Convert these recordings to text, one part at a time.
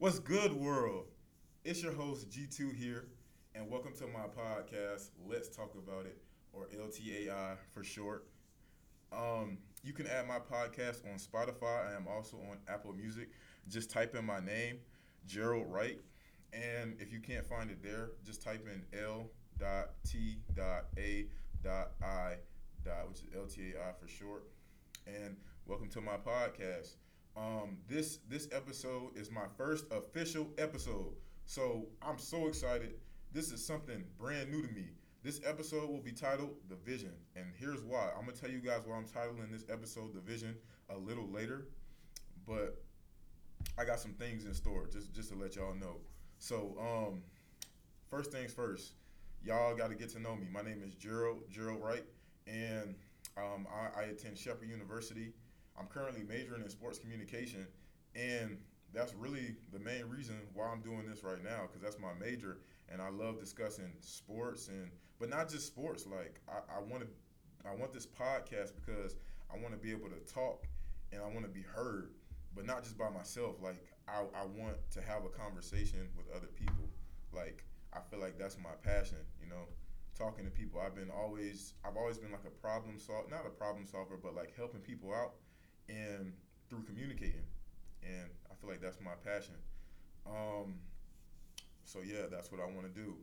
What's good, world? It's your host G2 here, and welcome to my podcast. Let's talk about it, or LTAI for short. Um, you can add my podcast on Spotify. I am also on Apple Music. Just type in my name, Gerald Wright, and if you can't find it there, just type in L T A I which is LTAI for short. And welcome to my podcast. Um, this this episode is my first official episode, so I'm so excited. This is something brand new to me. This episode will be titled "The Vision," and here's why. I'm gonna tell you guys why I'm titling this episode "The Vision" a little later, but I got some things in store just just to let y'all know. So, um, first things first, y'all got to get to know me. My name is Gerald Gerald Wright, and um, I, I attend Shepherd University. I'm currently majoring in sports communication, and that's really the main reason why I'm doing this right now because that's my major, and I love discussing sports and but not just sports. Like I, want to, I want this podcast because I want to be able to talk and I want to be heard, but not just by myself. Like I, I want to have a conversation with other people. Like I feel like that's my passion. You know, talking to people. I've been always, I've always been like a problem solver, not a problem solver, but like helping people out and through communicating. And I feel like that's my passion. Um, so yeah, that's what I want to do.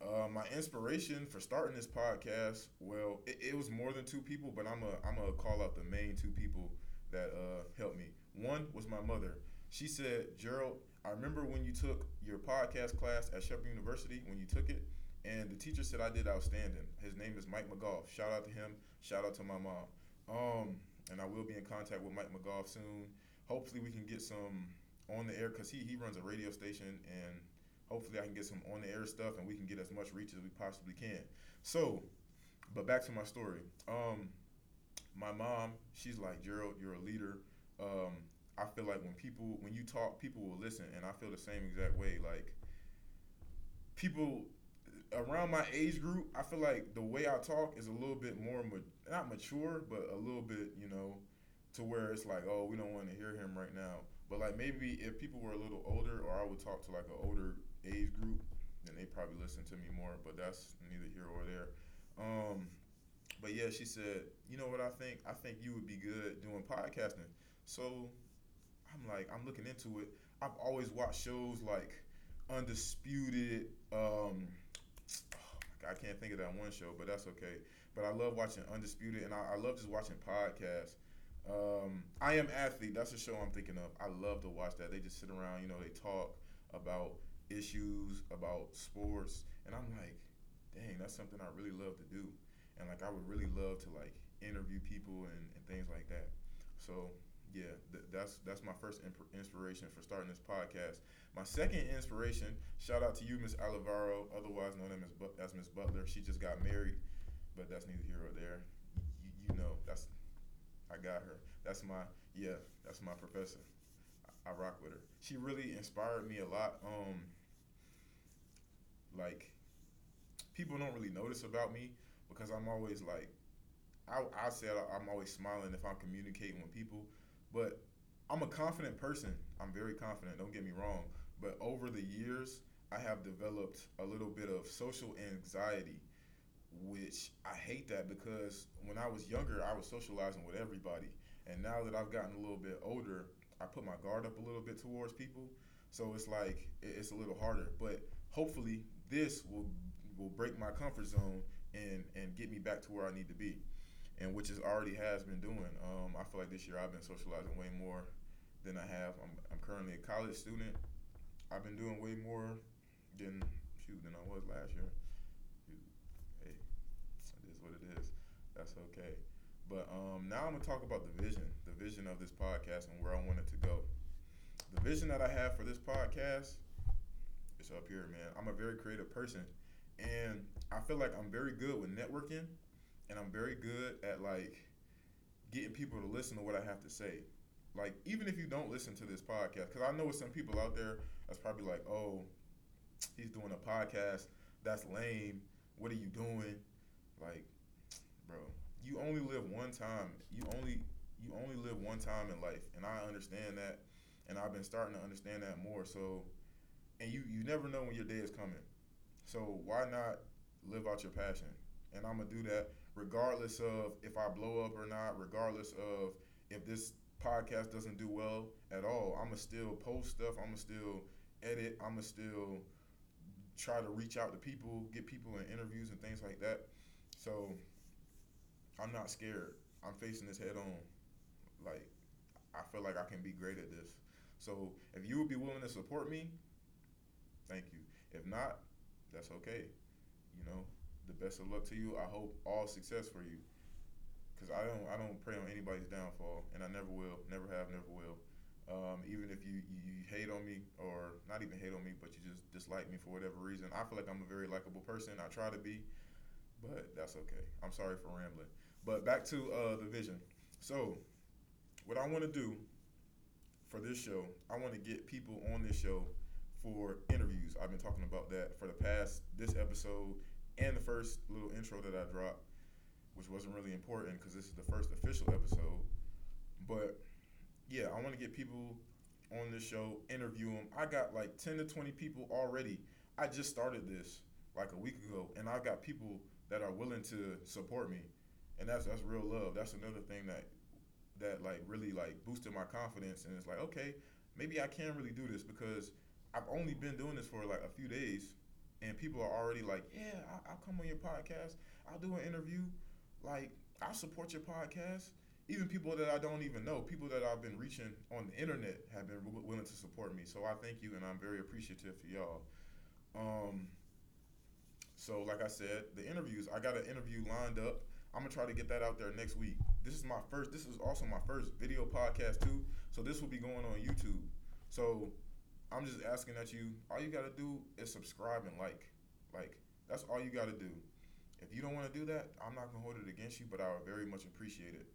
Uh, my inspiration for starting this podcast, well, it, it, was more than two people, but I'm a I'm gonna call out the main two people that uh, helped me. One was my mother. She said, Gerald, I remember when you took your podcast class at Shepherd University when you took it, and the teacher said I did outstanding. His name is Mike McGough. Shout out to him. Shout out to my mom. Um, and I will be in contact with Mike McGough soon. Hopefully, we can get some on the air because he he runs a radio station and hopefully I can get some on the air stuff and we can get as much reach as we possibly can. So, but back to my story. Um, my mom, she's like Gerald, you're a leader. Um, I feel like when people when you talk, people will listen, and I feel the same exact way. Like people around my age group, I feel like the way I talk is a little bit more ma- not mature, but a little bit, you know, to where it's like, oh, we don't want to hear him right now. But like maybe if people were a little older, or I would talk to like an older age group, then they probably listen to me more. But that's neither here or there. Um, but yeah, she said, you know what I think? I think you would be good doing podcasting. So I'm like, I'm looking into it. I've always watched shows like Undisputed. Um, I can't think of that one show, but that's okay. But I love watching Undisputed, and I, I love just watching podcasts. Um, I am athlete. That's the show I'm thinking of. I love to watch that. They just sit around, you know, they talk about issues, about sports, and I'm like, dang, that's something I really love to do, and like I would really love to like interview people and, and things like that. So yeah, th- that's that's my first imp- inspiration for starting this podcast. My second inspiration, shout out to you, Miss Olivaro, otherwise known as Miss Butler. She just got married, but that's neither here or there. Y- you know, that's I got her. That's my yeah. That's my professor. I, I rock with her. She really inspired me a lot. Um, like people don't really notice about me because I'm always like, I I said I'm always smiling if I'm communicating with people, but I'm a confident person. I'm very confident. Don't get me wrong. But over the years, I have developed a little bit of social anxiety which I hate that because when I was younger, I was socializing with everybody. And now that I've gotten a little bit older, I put my guard up a little bit towards people. So it's like it's a little harder. But hopefully, this will will break my comfort zone and and get me back to where I need to be, and which is already has been doing. Um, I feel like this year I've been socializing way more than I have. I'm I'm currently a college student. I've been doing way more than shoot than I was last year. Hey, it is what it is. That's okay. But um, now I'm gonna talk about the vision, the vision of this podcast and where I want it to go. The vision that I have for this podcast is up here, man. I'm a very creative person, and I feel like I'm very good with networking, and I'm very good at like getting people to listen to what I have to say. Like even if you don't listen to this podcast, because I know some people out there that's probably like, oh, he's doing a podcast. That's lame. What are you doing? Like bro, you only live one time. You only you only live one time in life, and I understand that. and I've been starting to understand that more. So, and you you never know when your day is coming. So why not live out your passion? And I'm gonna do that regardless of if I blow up or not, regardless of if this podcast doesn't do well at all. I'm gonna still post stuff. I'm gonna still edit. I'm gonna still try to reach out to people, get people in interviews and things like that. So I'm not scared. I'm facing this head on. Like I feel like I can be great at this. So if you would be willing to support me, thank you. If not, that's okay. You know, the best of luck to you. I hope all success for you. Cause I don't, I don't pray on anybody's downfall, and I never will, never have, never will. Um, even if you, you, you hate on me, or not even hate on me, but you just dislike me for whatever reason, I feel like I'm a very likable person. I try to be, but that's okay. I'm sorry for rambling. But back to uh, the vision. So, what I want to do for this show, I want to get people on this show for interviews. I've been talking about that for the past this episode and the first little intro that I dropped, which wasn't really important because this is the first official episode. But yeah, I want to get people on this show, interview them. I got like 10 to 20 people already. I just started this like a week ago, and I got people that are willing to support me, and that's that's real love. That's another thing that that like really like boosted my confidence, and it's like okay, maybe I can really do this because I've only been doing this for like a few days, and people are already like, yeah, I, will come on your podcast. I'll do an interview. Like, I'll support your podcast. Even people that I don't even know, people that I've been reaching on the internet have been w- willing to support me. So I thank you, and I'm very appreciative for y'all. Um, so, like I said, the interviews, I got an interview lined up. I'm gonna try to get that out there next week. This is my first. This is also my first video podcast too. So this will be going on YouTube. So I'm just asking that you all you gotta do is subscribe and like. Like that's all you gotta do. If you don't want to do that, I'm not gonna hold it against you, but I would very much appreciate it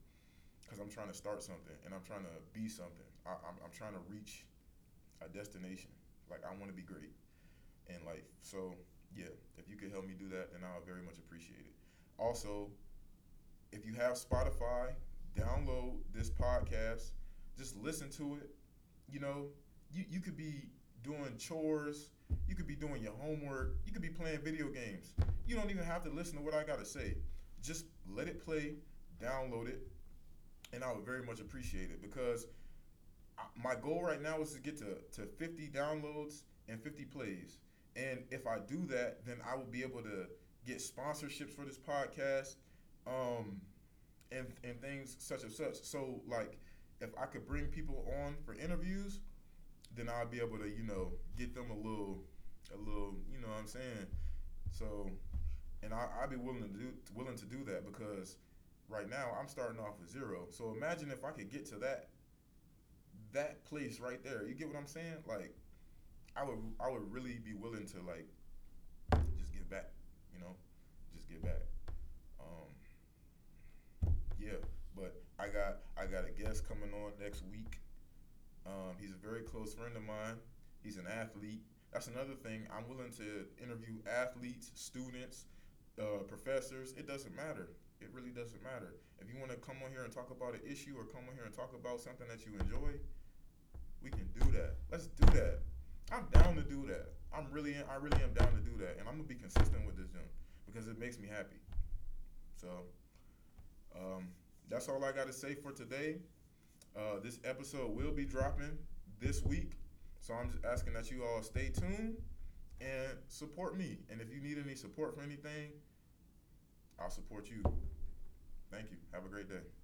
because I'm trying to start something and I'm trying to be something. I, am I'm, I'm trying to reach a destination. Like I want to be great, and like so yeah. If you could help me do that, then I would very much appreciate it. Also, if you have Spotify, download this podcast. Just listen to it. You know, you, you could be doing chores, you could be doing your homework, you could be playing video games. You don't even have to listen to what I got to say. Just let it play, download it, and I would very much appreciate it because my goal right now is to get to, to 50 downloads and 50 plays. And if I do that, then I will be able to get sponsorships for this podcast um, and, and things such and such. So, like, if I could bring people on for interviews, then I'll be able to, you know, get them a little, a little, you know what I'm saying? So, and I, I'd be willing to do, willing to do that because right now I'm starting off with zero. So imagine if I could get to that, that place right there. You get what I'm saying? Like, I would, I would really be willing to like, just give back, you know, just give back. Um, yeah, but I got, I got a guest coming on next week. Um, he's a very close friend of mine. He's an athlete. That's another thing. I'm willing to interview athletes, students, uh, professors. It doesn't matter. It really doesn't matter. If you want to come on here and talk about an issue or come on here and talk about something that you enjoy, we can do that. Let's do that. I'm down to do that. I'm really, I really am down to do that, and I'm gonna be consistent with this, because it makes me happy. So, um, that's all I got to say for today. Uh, this episode will be dropping this week. So I'm just asking that you all stay tuned and support me. And if you need any support for anything, I'll support you. Thank you. Have a great day.